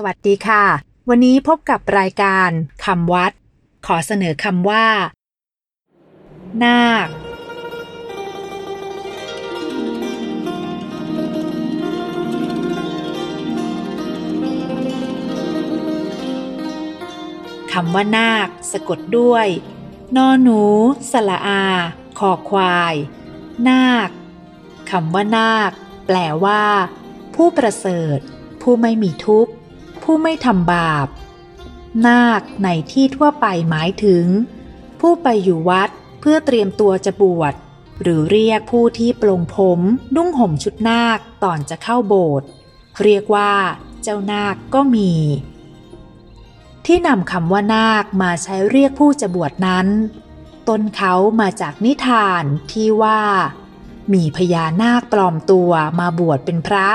สวัสดีค่ะ วันนี้พบกับรายการคำวัด ขอเสนอคำว่า นาค คำว่านาค สะกดด้วย นอหนู สละอา คอควาย นาค คำว่านาค แปลว่า ผู้ประเสริฐ ผู้ไม่มีทุกข์ ผู้ไม่ทำบาป นาคในที่ทั่วไปหมายถึง ผู้ไปอยู่วัดเพื่อเตรียมตัวจะบวชหรือเรียกผู้ที่ปลงผมนุ่งห่มชุดนาคตอนจะเข้าโบสถ์เรียกว่าเจ้านาคก็มี ที่นำคำว่านาคมาใช้เรียกผู้จะบวชนั้น ต้นเขามาจากนิทานที่ว่า มีพญานาคปลอมตัวมาบวชเป็นพระ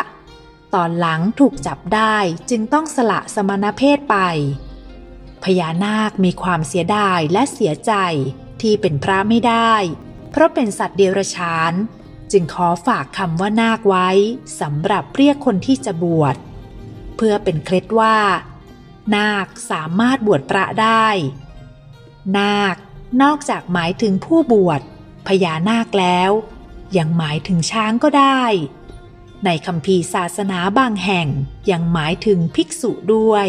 ตอนหลังถูกจับได้จึงต้องสละสมณเพศไป พญานาคมีความเสียดายและเสียใจที่เป็นพระไม่ได้ เพราะเป็นสัตว์เดรัจฉาน จึงขอฝากคำว่านาคไว้สำหรับเรียกคนที่จะบวช เพื่อเป็นเคล็ดว่า นาคสามารถบวชพระได้ นาคนอกจากหมายถึงผู้บวชพญานาคแล้ว ยังหมายถึงช้างก็ได้ ในคำพีศาสนาบางแห่งยังหมายถึงภิกษุด้วย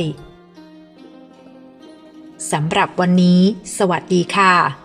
สำหรับวันนี้ สวัสดีค่ะ